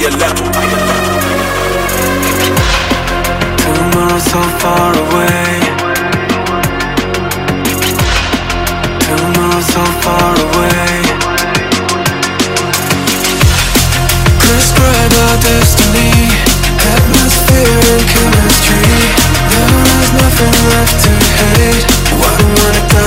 higher level. Tomorrow so far away. Tomorrow's so far away. Prescribe our destiny. atmosphere and chemistry. There is nothing left to hate. One wanna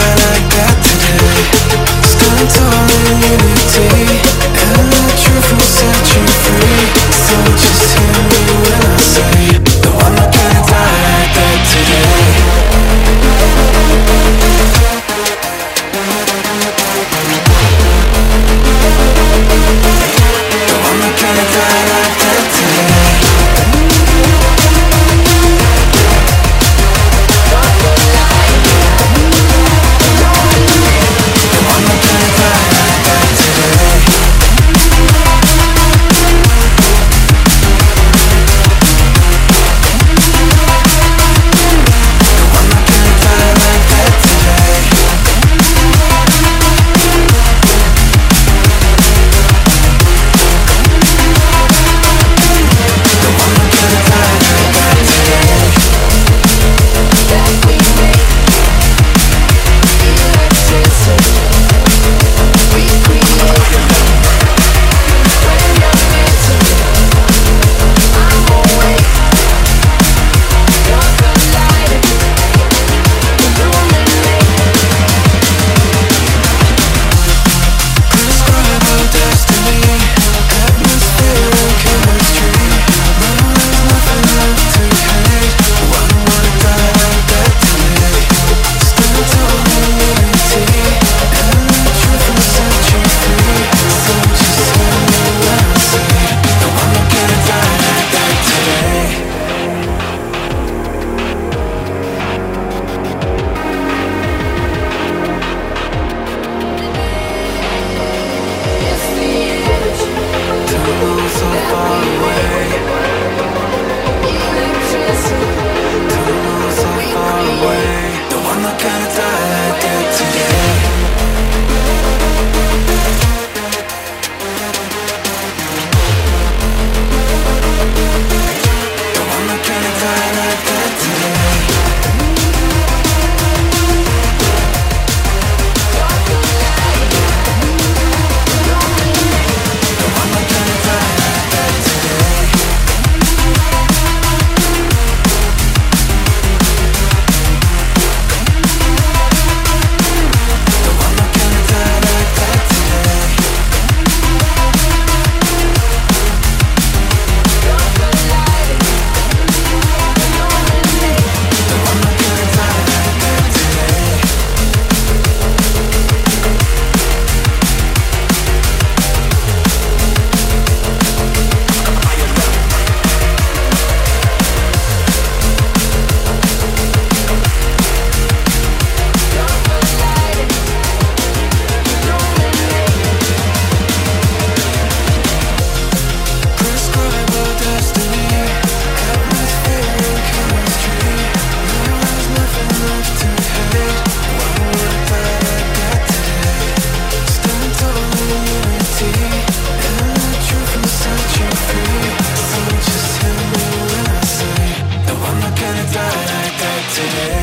today